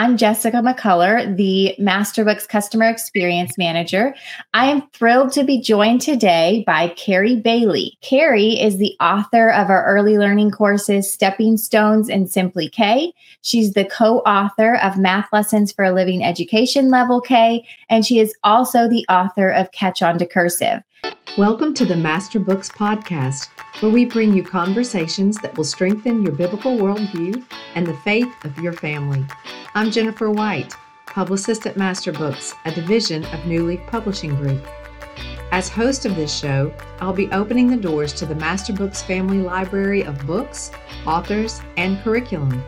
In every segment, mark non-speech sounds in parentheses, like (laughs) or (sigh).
I'm Jessica McCullough, the Masterbooks Customer Experience Manager. I am thrilled to be joined today by Carrie Bailey. Carrie is the author of our early learning courses, Stepping Stones and Simply K. She's the co author of Math Lessons for a Living Education Level K, and she is also the author of Catch On to Cursive. Welcome to the Master Books Podcast, where we bring you conversations that will strengthen your biblical worldview and the faith of your family. I'm Jennifer White, publicist at Master Books, a division of New Leaf Publishing Group. As host of this show, I'll be opening the doors to the Master Books family library of books, authors, and curriculum.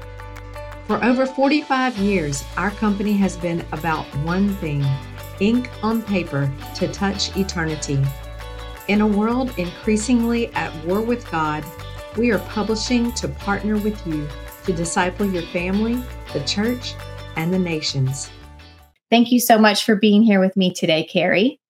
For over 45 years, our company has been about one thing ink on paper to touch eternity. In a world increasingly at war with God, we are publishing to partner with you to disciple your family, the church, and the nations. Thank you so much for being here with me today, Carrie.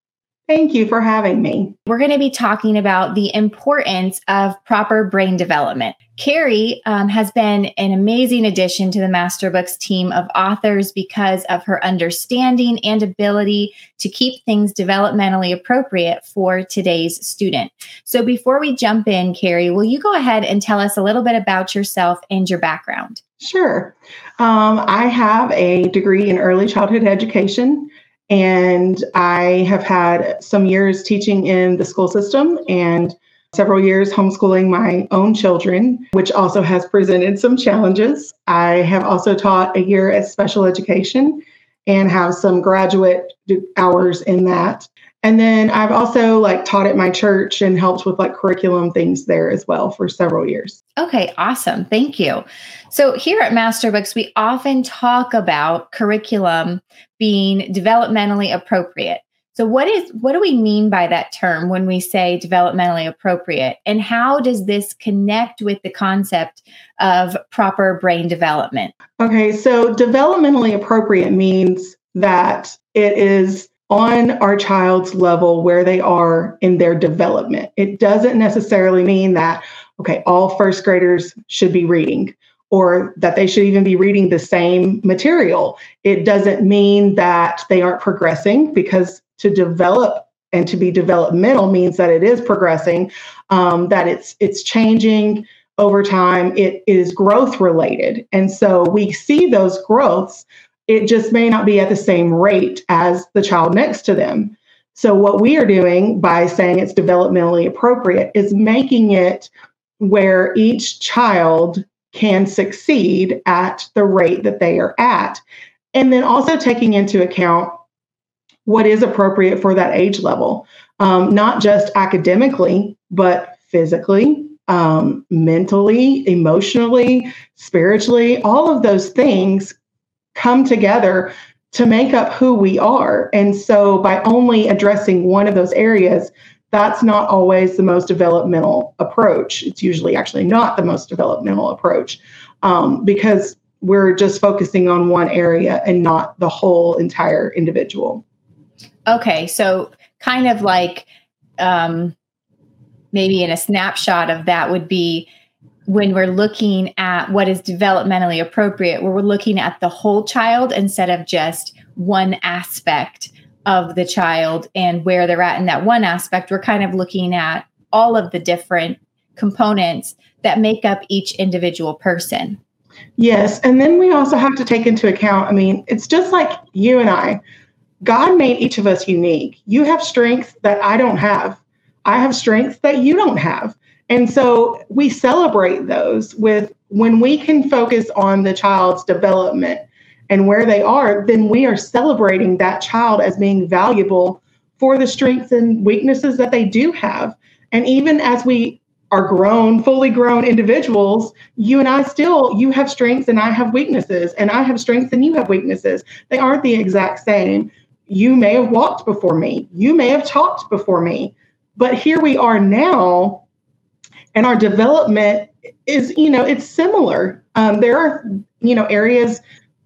Thank you for having me. We're going to be talking about the importance of proper brain development. Carrie um, has been an amazing addition to the Master Books team of authors because of her understanding and ability to keep things developmentally appropriate for today's student. So, before we jump in, Carrie, will you go ahead and tell us a little bit about yourself and your background? Sure. Um, I have a degree in early childhood education and I have had some years teaching in the school system and several years homeschooling my own children, which also has presented some challenges. I have also taught a year at special education and have some graduate hours in that. And then I've also like taught at my church and helped with like curriculum things there as well for several years. Okay, awesome. Thank you. So here at Masterbooks, we often talk about curriculum being developmentally appropriate. So what is what do we mean by that term when we say developmentally appropriate and how does this connect with the concept of proper brain development? Okay, so developmentally appropriate means that it is on our child's level where they are in their development. It doesn't necessarily mean that, okay, all first graders should be reading or that they should even be reading the same material. It doesn't mean that they aren't progressing because to develop and to be developmental means that it is progressing, um, that it's it's changing over time. It is growth related, and so we see those growths it just may not be at the same rate as the child next to them. So, what we are doing by saying it's developmentally appropriate is making it where each child can succeed at the rate that they are at. And then also taking into account what is appropriate for that age level, um, not just academically, but physically, um, mentally, emotionally, spiritually, all of those things come together to make up who we are. And so by only addressing one of those areas, that's not always the most developmental approach. It's usually actually not the most developmental approach um, because we're just focusing on one area and not the whole entire individual. Okay, so kind of like um, maybe in a snapshot of that would be when we're looking at what is developmentally appropriate, where we're looking at the whole child instead of just one aspect of the child and where they're at in that one aspect, we're kind of looking at all of the different components that make up each individual person. Yes. And then we also have to take into account, I mean, it's just like you and I. God made each of us unique. You have strengths that I don't have. I have strengths that you don't have. And so we celebrate those with when we can focus on the child's development and where they are, then we are celebrating that child as being valuable for the strengths and weaknesses that they do have. And even as we are grown, fully grown individuals, you and I still, you have strengths and I have weaknesses, and I have strengths and you have weaknesses. They aren't the exact same. You may have walked before me, you may have talked before me, but here we are now and our development is you know it's similar um, there are you know areas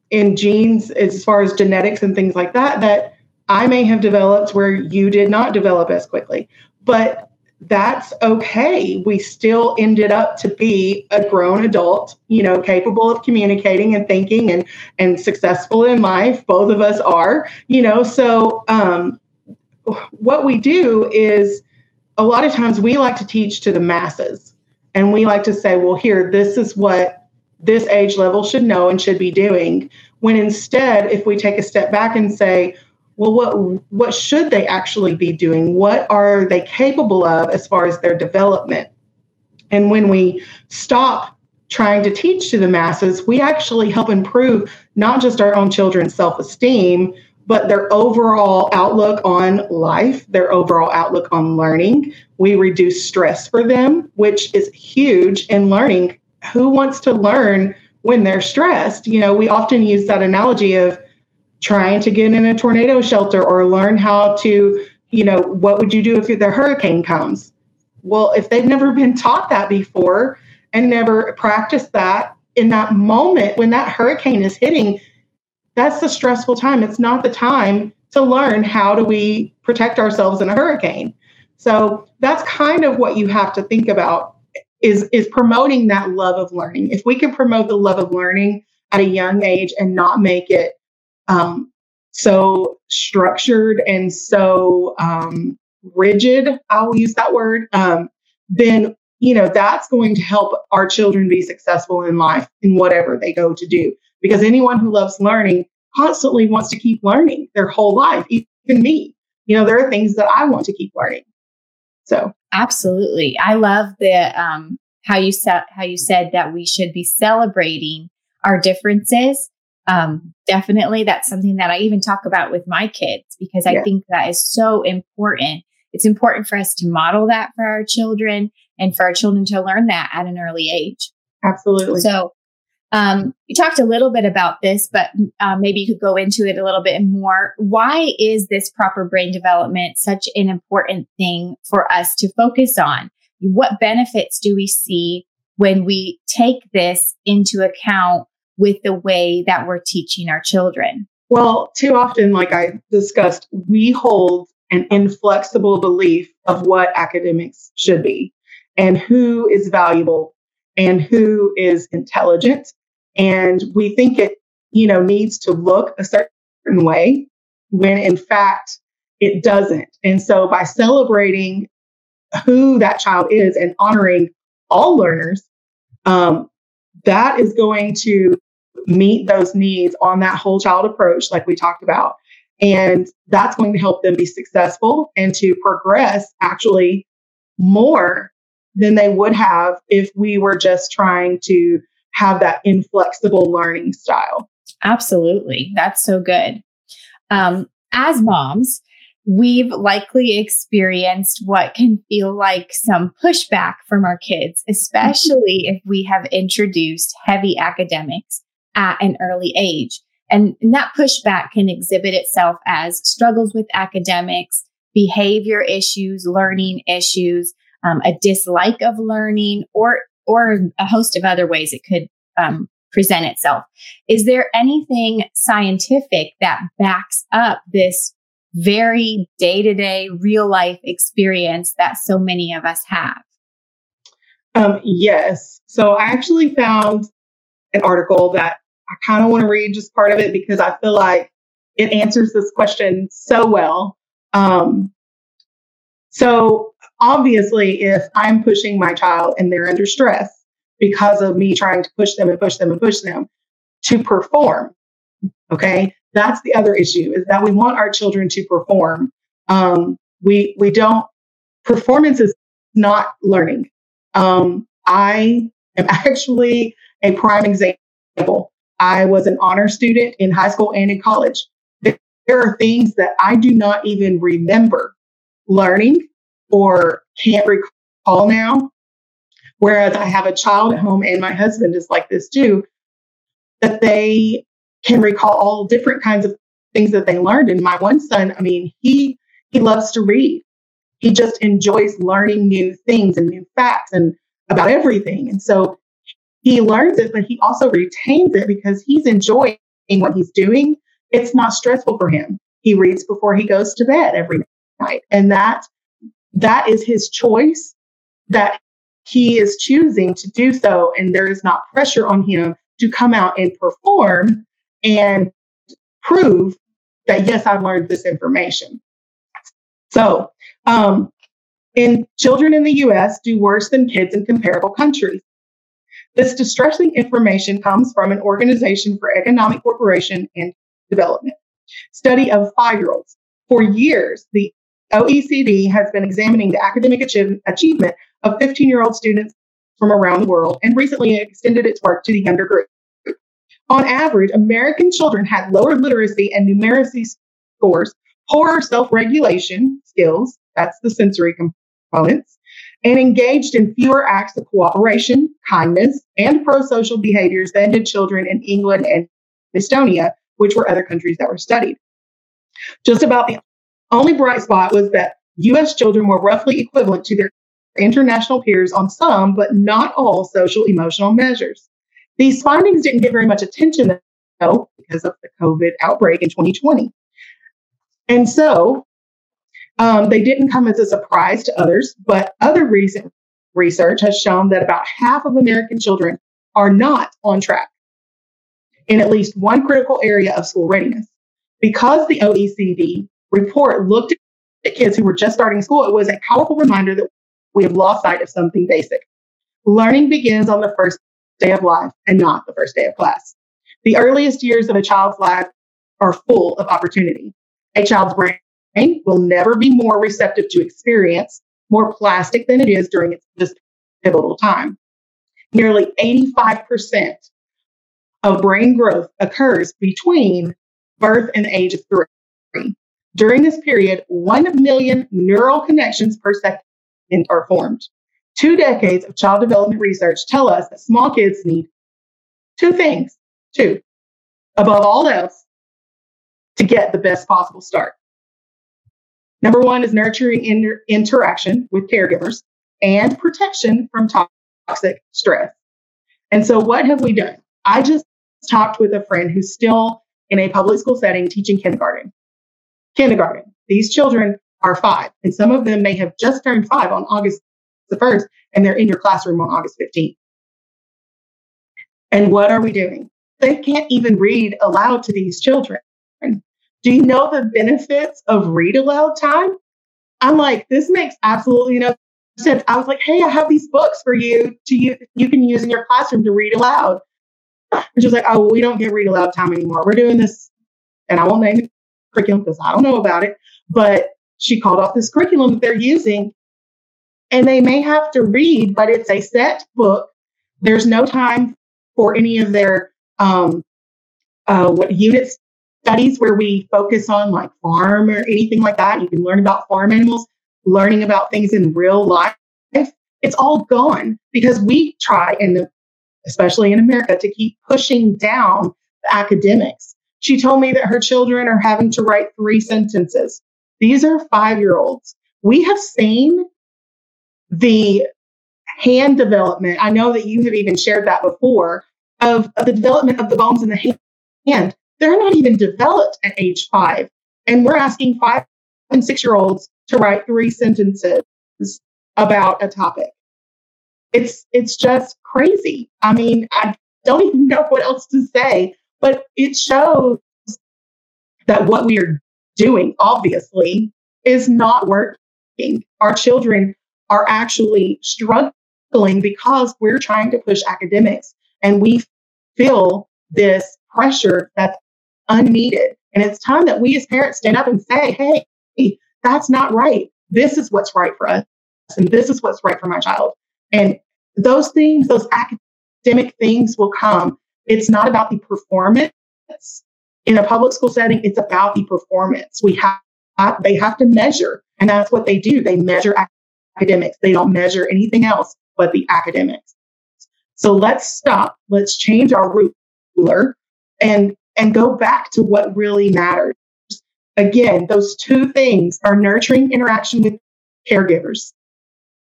in genes as far as genetics and things like that that i may have developed where you did not develop as quickly but that's okay. We still ended up to be a grown adult, you know, capable of communicating and thinking and and successful in life. Both of us are, you know. So um, what we do is a lot of times we like to teach to the masses, and we like to say, well, here, this is what this age level should know and should be doing. When instead, if we take a step back and say, well what what should they actually be doing? What are they capable of as far as their development? And when we stop trying to teach to the masses we actually help improve not just our own children's self-esteem but their overall outlook on life their overall outlook on learning we reduce stress for them which is huge in learning who wants to learn when they're stressed you know we often use that analogy of trying to get in a tornado shelter or learn how to, you know, what would you do if the hurricane comes? Well, if they've never been taught that before and never practiced that in that moment when that hurricane is hitting, that's the stressful time. It's not the time to learn how do we protect ourselves in a hurricane. So that's kind of what you have to think about is is promoting that love of learning. If we can promote the love of learning at a young age and not make it um, so structured and so um, rigid, I'll use that word, um, then you know that's going to help our children be successful in life in whatever they go to do. Because anyone who loves learning constantly wants to keep learning their whole life, even me. You know, there are things that I want to keep learning. So absolutely, I love the um, how you said how you said that we should be celebrating our differences um, definitely that's something that I even talk about with my kids because I yeah. think that is so important. It's important for us to model that for our children and for our children to learn that at an early age. Absolutely. So, um, you talked a little bit about this, but uh, maybe you could go into it a little bit more. Why is this proper brain development such an important thing for us to focus on? What benefits do we see when we take this into account with the way that we're teaching our children? Well, too often, like I discussed, we hold an inflexible belief of what academics should be and who is valuable and who is intelligent. And we think it, you know, needs to look a certain way when in fact it doesn't. And so by celebrating who that child is and honoring all learners, um, that is going to meet those needs on that whole child approach, like we talked about. And that's going to help them be successful and to progress actually more than they would have if we were just trying to have that inflexible learning style. Absolutely. That's so good. Um, as moms, we've likely experienced what can feel like some pushback from our kids, especially if we have introduced heavy academics at an early age. And, and that pushback can exhibit itself as struggles with academics, behavior issues, learning issues, um, a dislike of learning, or or a host of other ways it could um, present itself. Is there anything scientific that backs up this very day to day, real life experience that so many of us have? Um, yes. So I actually found an article that I kind of want to read just part of it because I feel like it answers this question so well. Um, so, obviously, if I'm pushing my child and they're under stress because of me trying to push them and push them and push them to perform, okay, that's the other issue is that we want our children to perform. Um, we we don't performance is not learning. Um, I am actually a prime example I was an honor student in high school and in college. There are things that I do not even remember learning or can't recall now. Whereas I have a child at home and my husband is like this too, that they can recall all different kinds of things that they learned. And my one son, I mean, he he loves to read. He just enjoys learning new things and new facts and about everything. And so he learns it, but he also retains it because he's enjoying what he's doing. It's not stressful for him. He reads before he goes to bed every night. And that that is his choice, that he is choosing to do so, and there is not pressure on him to come out and perform and prove that, yes, I've learned this information. So, um, and children in the US do worse than kids in comparable countries. This distressing information comes from an organization for economic cooperation and development. Study of five year olds. For years, the OECD has been examining the academic achievement of 15 year old students from around the world and recently extended its work to the younger group. On average, American children had lower literacy and numeracy scores, poorer self regulation skills, that's the sensory components, and engaged in fewer acts of cooperation, kindness, and pro social behaviors than did children in England and Estonia, which were other countries that were studied. Just about the only bright spot was that US children were roughly equivalent to their international peers on some, but not all, social emotional measures. These findings didn't get very much attention, though, because of the COVID outbreak in 2020. And so um, they didn't come as a surprise to others, but other recent research has shown that about half of American children are not on track in at least one critical area of school readiness. Because the OECD report looked at kids who were just starting school, it was a powerful reminder that we have lost sight of something basic. Learning begins on the first day of life and not the first day of class. The earliest years of a child's life are full of opportunity. A child's brain will never be more receptive to experience, more plastic than it is during its this pivotal time. Nearly 85% of brain growth occurs between birth and the age of three. During this period, 1 million neural connections per second are formed. Two decades of child development research tell us that small kids need two things, two, above all else, to get the best possible start. Number one is nurturing inter- interaction with caregivers and protection from toxic stress. And so, what have we done? I just talked with a friend who's still in a public school setting teaching kindergarten. Kindergarten. These children are five, and some of them may have just turned five on August the 1st, and they're in your classroom on August 15th. And what are we doing? They can't even read aloud to these children. Do you know the benefits of read aloud time? I'm like, this makes absolutely no sense. I was like, hey, I have these books for you to you you can use in your classroom to read aloud. And she was like, oh, we don't get read aloud time anymore. We're doing this, and I won't name curriculum because I don't know about it. But she called off this curriculum that they're using, and they may have to read, but it's a set book. There's no time for any of their um, uh, what units studies where we focus on like farm or anything like that. You can learn about farm animals, learning about things in real life. It's all gone because we try, and especially in America, to keep pushing down the academics. She told me that her children are having to write three sentences. These are five year olds. We have seen the hand development. I know that you have even shared that before of, of the development of the bones in the hand. They're not even developed at age five. And we're asking five and six year olds to write three sentences about a topic. It's it's just crazy. I mean, I don't even know what else to say, but it shows that what we are doing, obviously, is not working. Our children are actually struggling because we're trying to push academics and we feel this pressure that's unneeded. And it's time that we as parents stand up and say, hey, that's not right. This is what's right for us. And this is what's right for my child. And those things, those academic things will come. It's not about the performance in a public school setting. It's about the performance. We have, they have to measure. And that's what they do. They measure academics. They don't measure anything else but the academics. So let's stop. Let's change our ruler and and go back to what really matters. Again, those two things are nurturing interaction with caregivers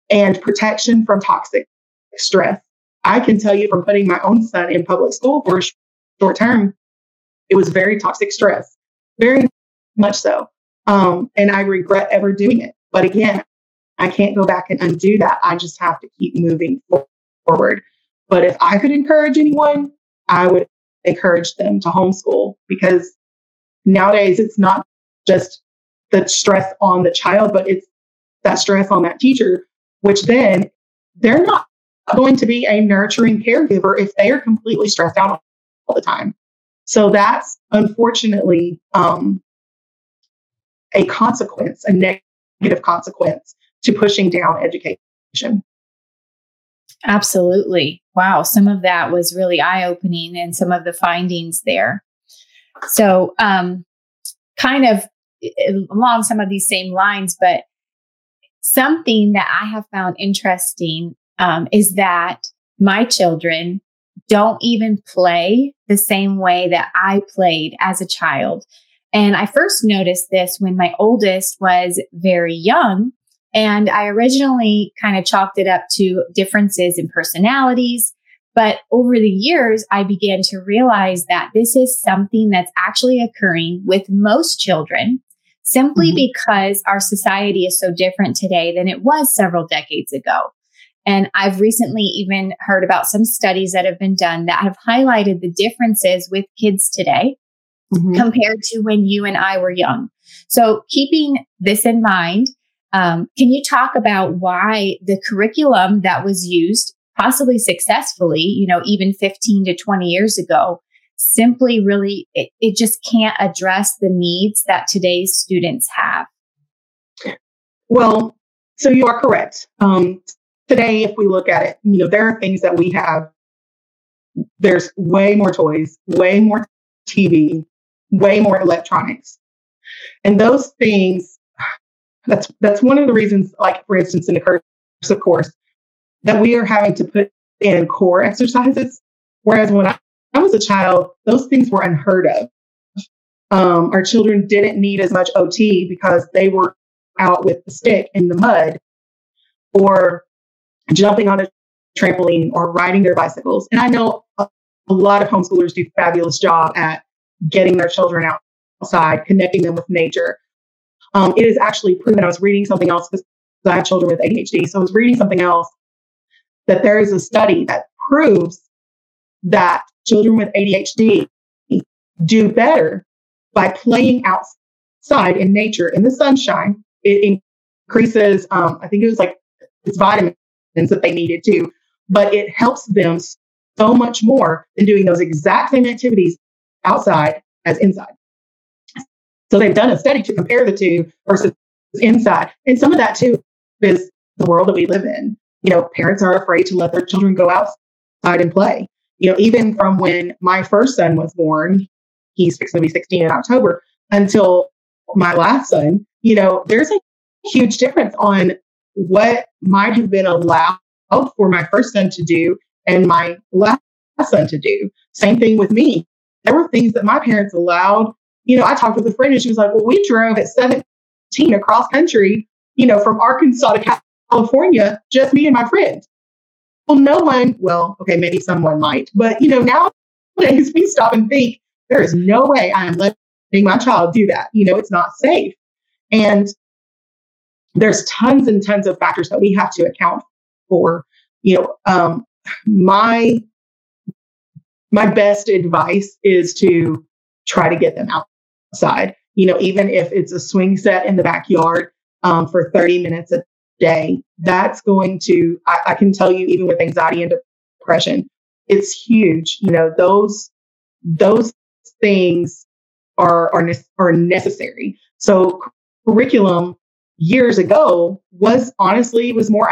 and protection from toxic stress. I can tell you from putting my own son in public school for a short term, it was very toxic stress, very much so. Um, and I regret ever doing it. But again, I can't go back and undo that. I just have to keep moving forward. But if I could encourage anyone, I would encourage them to homeschool because nowadays it's not just the stress on the child, but it's that stress on that teacher, which then they're not going to be a nurturing caregiver if they are completely stressed out all the time. So that's unfortunately um, a consequence, a negative consequence to pushing down education. Absolutely. Wow. Some of that was really eye opening and some of the findings there. So, um, kind of along some of these same lines, but something that I have found interesting um, is that my children don't even play the same way that I played as a child. And I first noticed this when my oldest was very young. And I originally kind of chalked it up to differences in personalities. But over the years, I began to realize that this is something that's actually occurring with most children simply mm-hmm. because our society is so different today than it was several decades ago. And I've recently even heard about some studies that have been done that have highlighted the differences with kids today mm-hmm. compared to when you and I were young. So keeping this in mind, um, can you talk about why the curriculum that was used, possibly successfully, you know, even 15 to 20 years ago, simply really, it, it just can't address the needs that today's students have? Well, so you are correct. Um, today, if we look at it, you know, there are things that we have. There's way more toys, way more TV, way more electronics. And those things that's that's one of the reasons, like for instance, in the curse of course, that we are having to put in core exercises. Whereas when I, I was a child, those things were unheard of. Um, our children didn't need as much OT because they were out with the stick in the mud or jumping on a trampoline or riding their bicycles. And I know a, lot of homeschoolers do fabulous job at getting their children outside, connecting them with nature. Um, it is actually proven. I was reading something else because I have children with ADHD. So I was reading something else that there is a study that proves that children with ADHD do better by playing outside in nature in the sunshine. It increases, um, I think it was like it's vitamins that they needed to, but it helps them so much more than doing those exact same activities outside as inside. So they've done a study to compare the two versus inside. And some of that too is the world that we live in. You know, parents are afraid to let their children go outside and play. You know, even from when my first son was born, he's going to be 16 in October, until my last son, you know, there's a huge difference on what might have been allowed for my first son to do and my last son to do. Same thing with me. There were things that my parents allowed you know, I talked with a friend and she was like, well, we drove at 17 across country, you know, from Arkansas to California, just me and my friend. Well, no one, well, okay, maybe someone might, but you know, nowadays we stop and think there is no way I am letting my child do that. You know, it's not safe. And there's tons and tons of factors that we have to account for. You know, um, my my best advice is to try to get them outside. You know, even if it's a swing set in the backyard um, for 30 minutes a day, that's going to, I, I can tell you, even with anxiety and depression, it's huge. You know, those, those things are, are, are necessary. So curriculum years ago was honestly, was more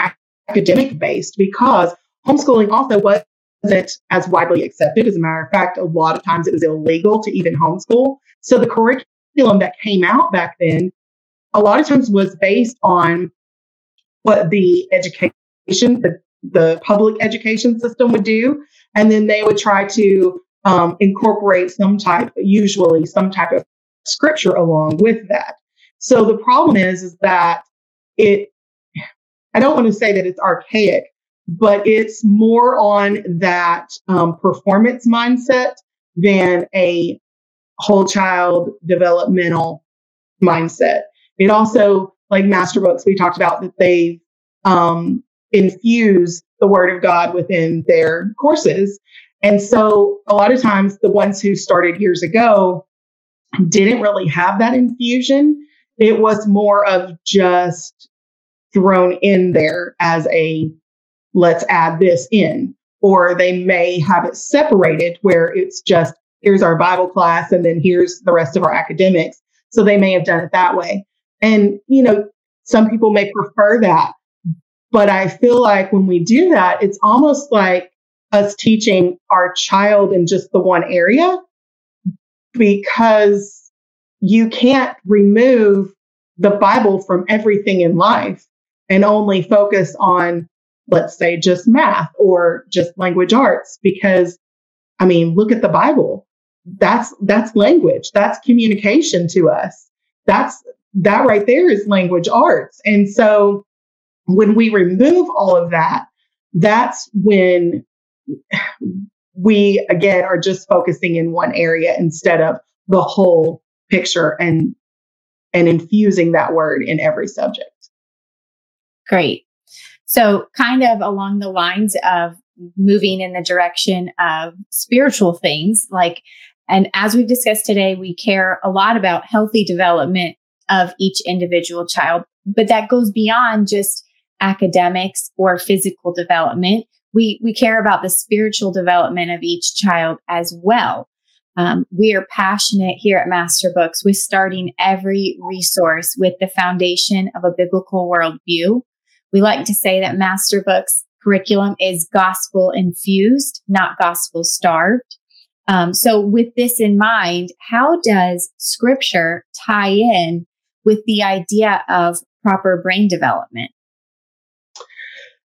academic based because homeschooling also was wasn't as widely accepted. As a matter of fact, a lot of times it was illegal to even homeschool. So the curriculum that came out back then, a lot of times was based on what the education, the, the public education system would do. And then they would try to um, incorporate some type, usually some type of scripture along with that. So the problem is, is that it, I don't want to say that it's archaic, but it's more on that um, performance mindset than a whole child developmental mindset. It also, like Master Books, we talked about that they um, infuse the word of God within their courses. And so a lot of times the ones who started years ago didn't really have that infusion. It was more of just thrown in there as a let's add this in. Or they may have it separated where it's just here's our Bible class and then here's the rest of our academics. So they may have done it that way. And, you know, some people may prefer that. But I feel like when we do that, it's almost like us teaching our child in just the one area because you can't remove the Bible from everything in life and only focus on, let's say, just math or just language arts. Because, I mean, look at the Bible. That's that's language. That's communication to us. That's that right there is language arts. And so when we remove all of that, that's when we again are just focusing in one area instead of the whole picture and and infusing that word in every subject. Great. So kind of along the lines of moving in the direction of spiritual things like and as we've discussed today, we care a lot about healthy development of each individual child, but that goes beyond just academics or physical development. We, we care about the spiritual development of each child as well. Um, we are passionate here at Master Books with starting every resource with the foundation of a biblical worldview. We like to say that Master Books curriculum is gospel infused, not gospel starved. Um, so, with this in mind, how does scripture tie in with the idea of proper brain development?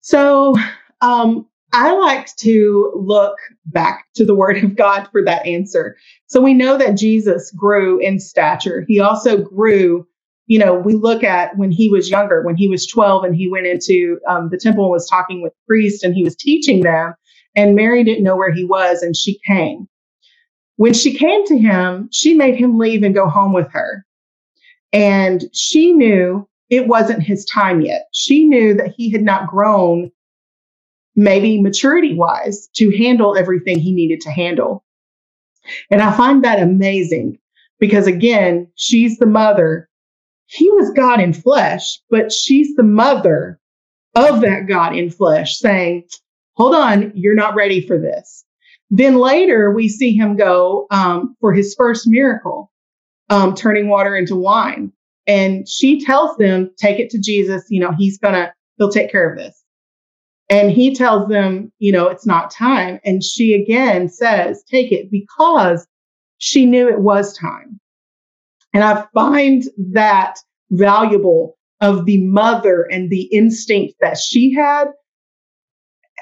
So, um, I like to look back to the word of God for that answer. So we know that Jesus grew in stature. He also grew, you know, we look at when he was younger, when he was 12 and he went into um, the temple and was talking with priests and he was teaching them. And Mary didn't know where he was and she came. When she came to him, she made him leave and go home with her. And she knew it wasn't his time yet. She knew that he had not grown, maybe maturity wise, to handle everything he needed to handle. And I find that amazing because, again, she's the mother. He was God in flesh, but she's the mother of that God in flesh saying, Hold on, you're not ready for this. Then later, we see him go um, for his first miracle, um, turning water into wine. And she tells them, take it to Jesus. You know, he's gonna, he'll take care of this. And he tells them, you know, it's not time. And she again says, take it because she knew it was time. And I find that valuable of the mother and the instinct that she had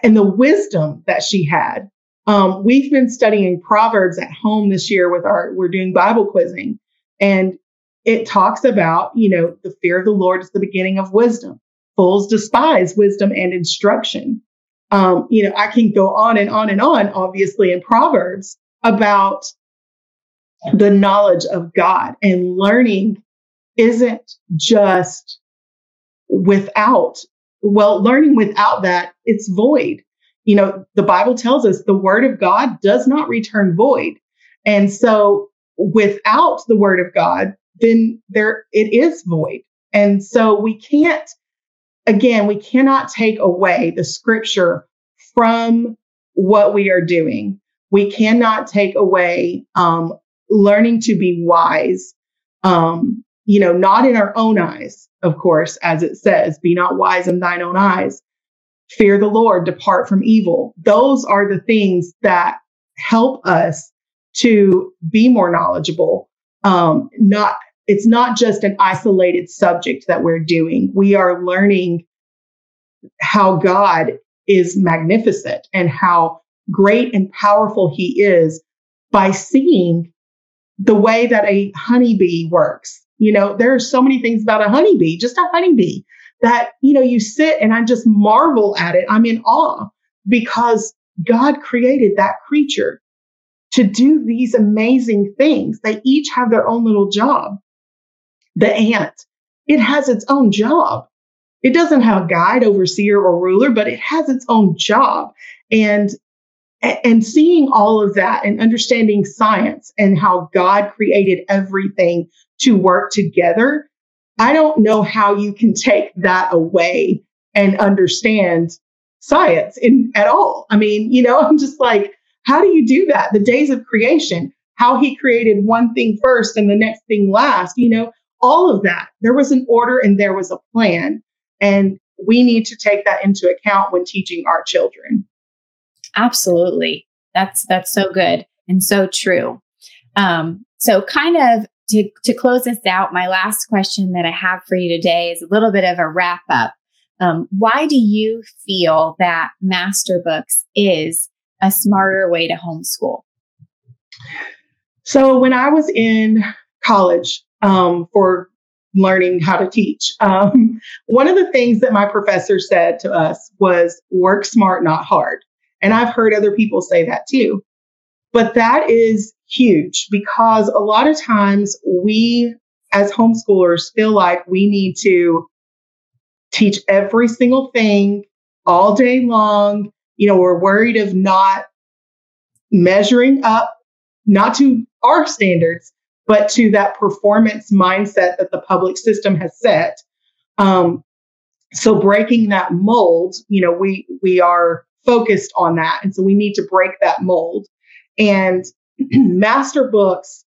and the wisdom that she had. Um, we've been studying Proverbs at home this year with our, we're doing Bible quizzing. And it talks about, you know, the fear of the Lord is the beginning of wisdom. Fools despise wisdom and instruction. Um, you know, I can go on and on and on, obviously, in Proverbs about the knowledge of God and learning isn't just without, well, learning without that, it's void. You know, the Bible tells us the word of God does not return void. And so without the word of God, then there it is void. And so we can't, again, we cannot take away the scripture from what we are doing. We cannot take away um, learning to be wise, um, you know, not in our own eyes, of course, as it says, be not wise in thine own eyes. Fear the Lord, depart from evil. Those are the things that help us to be more knowledgeable. Um, not it's not just an isolated subject that we're doing. We are learning how God is magnificent and how great and powerful he is by seeing the way that a honeybee works. You know, there are so many things about a honeybee, just a honeybee that, you know, you sit and I just marvel at it. I'm in awe because God created that creature to do these amazing things. They each have their own little job the ant, it has its own job. it doesn't have a guide, overseer, or ruler, but it has its own job. And and seeing all of that and understanding science and how God created everything to work together, I don't know how you can take that away and understand science in at all. I mean, you know, (laughs) I'm just like, how do you do that? The days of creation, how he created one thing first and the next thing last, you know, all of that. There was an order and there was a plan. And we need to take that into account when teaching our children. Absolutely. That's that's so good and so true. Um, so kind of to, to close this out, my last question that I have for you today is a little bit of a wrap up. Um, why do you feel that Master Books is a smarter way to homeschool? So when I was in college um, for learning how to teach, um, one of the things that my professor said to us was work smart, not hard. And I've heard other people say that too. But that is huge because a lot of times we as homeschoolers feel like we need to teach every single thing all day long. You know, we're worried of not measuring up, not to our standards, but to that performance mindset that the public system has set. Um, so breaking that mold, you know, we we are focused on that, and so we need to break that mold. And (clears throat) master books,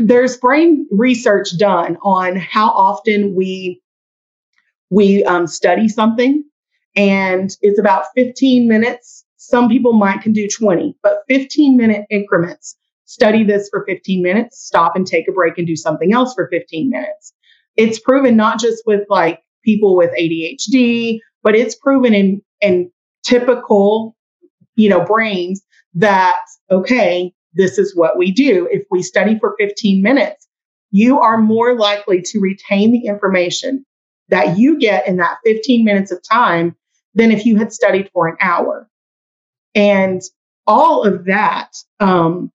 there's brain research done on how often we we um, study something, and it's about 15 minutes. Some people might can do 20, but 15 minute increments. Study this for 15 minutes, stop and take a break and do something else for 15 minutes. It's proven not just with like people with ADHD, but it's proven in in typical, you know, brains that okay, this is what we do. If we study for 15 minutes, you are more likely to retain the information that you get in that 15 minutes of time than if you had studied for an hour. And all of that um,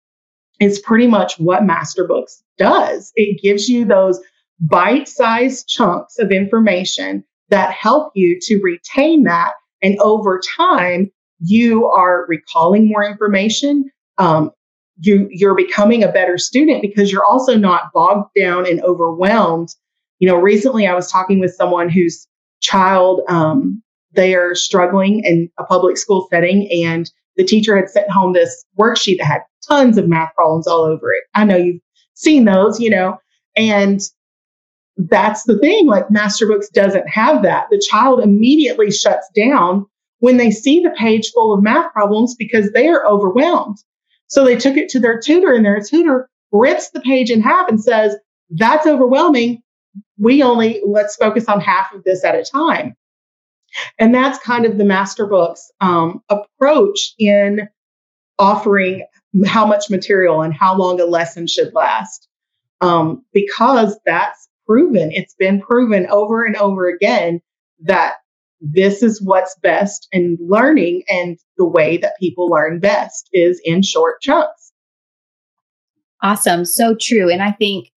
is pretty much what Masterbooks does. It gives you those bite sized chunks of information that help you to retain that. And over time, you are recalling more information. Um, you, you're becoming a better student because you're also not bogged down and overwhelmed you know, recently I was talking with someone whose child, um, they are struggling in a public school setting, and the teacher had sent home this worksheet that had tons of math problems all over it. I know you've seen those, you know, and that's the thing. Like Masterbooks doesn't have that. The child immediately shuts down when they see the page full of math problems because they are overwhelmed. So they took it to their tutor, and their tutor rips the page in half and says, That's overwhelming we only let's focus on half of this at a time. And that's kind of the master books um, approach in offering how much material and how long a lesson should last. Um, because that's proven, it's been proven over and over again that this is what's best in learning and the way that people learn best is in short chunks. Awesome. So true. And I think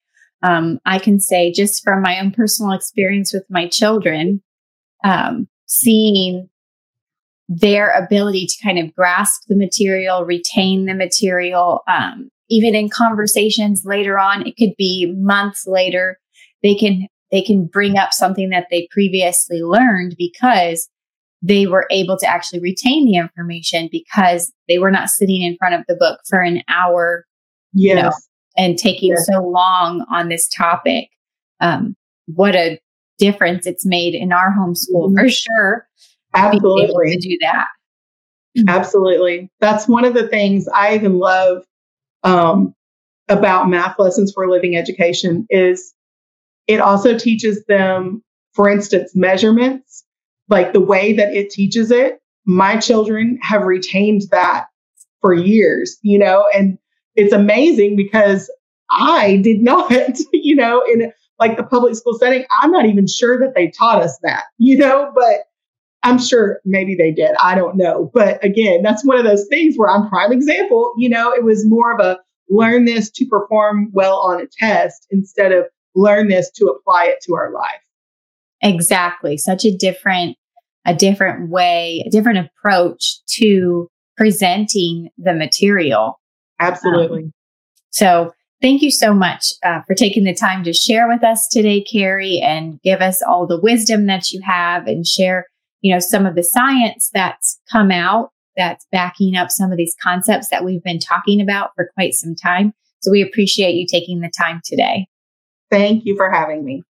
um, I can say just from my own personal experience with my children, um, seeing their ability to kind of grasp the material, retain the material, um, even in conversations later on, it could be months later, they can they can bring up something that they previously learned because they were able to actually retain the information because they were not sitting in front of the book for an hour yes. You know, and taking yeah. so long on this topic. Um, what a difference it's made in our homeschool mm-hmm. for sure. Absolutely. to do that. Absolutely. That's one of the things I even love um, about math lessons for living education is it also teaches them, for instance, measurements, like the way that it teaches it. My children have retained that for years, you know, and it's amazing because I did (laughs) not, you know, in like the public school setting, I'm not even sure that they taught us that, you know, but I'm sure maybe they did. I don't know. But again, that's one of those things where I'm prime example, you know, it was more of a learn this to perform well on a test instead of learn this to apply it to our life. Exactly. Such a different, a different way, a different approach to presenting the material. Absolutely. Um, so thank you so much uh, for taking the time to share with us today, Carrie, and give us all the wisdom that you have and share, you know, some of the science that's come out that's backing up some of these concepts that we've been talking about for quite some time. So we appreciate you taking the time today. Thank you for having me.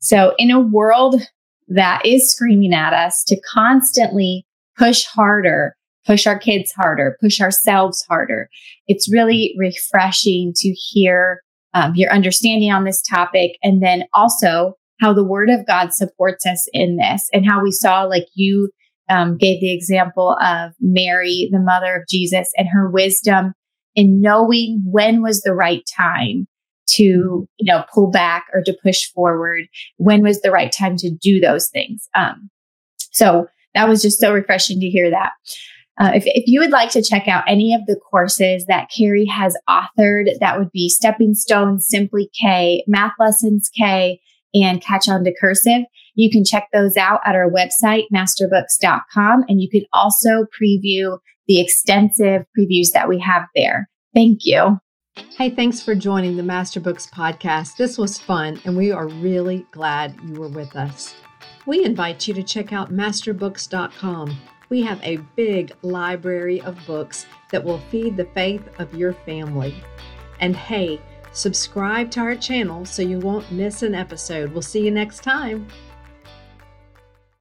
So, in a world that is screaming at us to constantly push harder, push our kids harder, push ourselves harder, it's really refreshing to hear um, your understanding on this topic. And then also how the word of God supports us in this and how we saw, like you um, gave the example of Mary, the mother of Jesus, and her wisdom in knowing when was the right time to you know pull back or to push forward. When was the right time to do those things? Um, so that was just so refreshing to hear that. Uh, if, if you would like to check out any of the courses that Carrie has authored, that would be Stepping Stones, Simply K, Math Lessons K, and Catch On to Cursive. You can check those out at our website, masterbooks.com, and you can also preview the extensive previews that we have there. Thank you. Hey, thanks for joining the Masterbooks podcast. This was fun, and we are really glad you were with us. We invite you to check out masterbooks.com. We have a big library of books that will feed the faith of your family. And hey, subscribe to our channel so you won't miss an episode. We'll see you next time.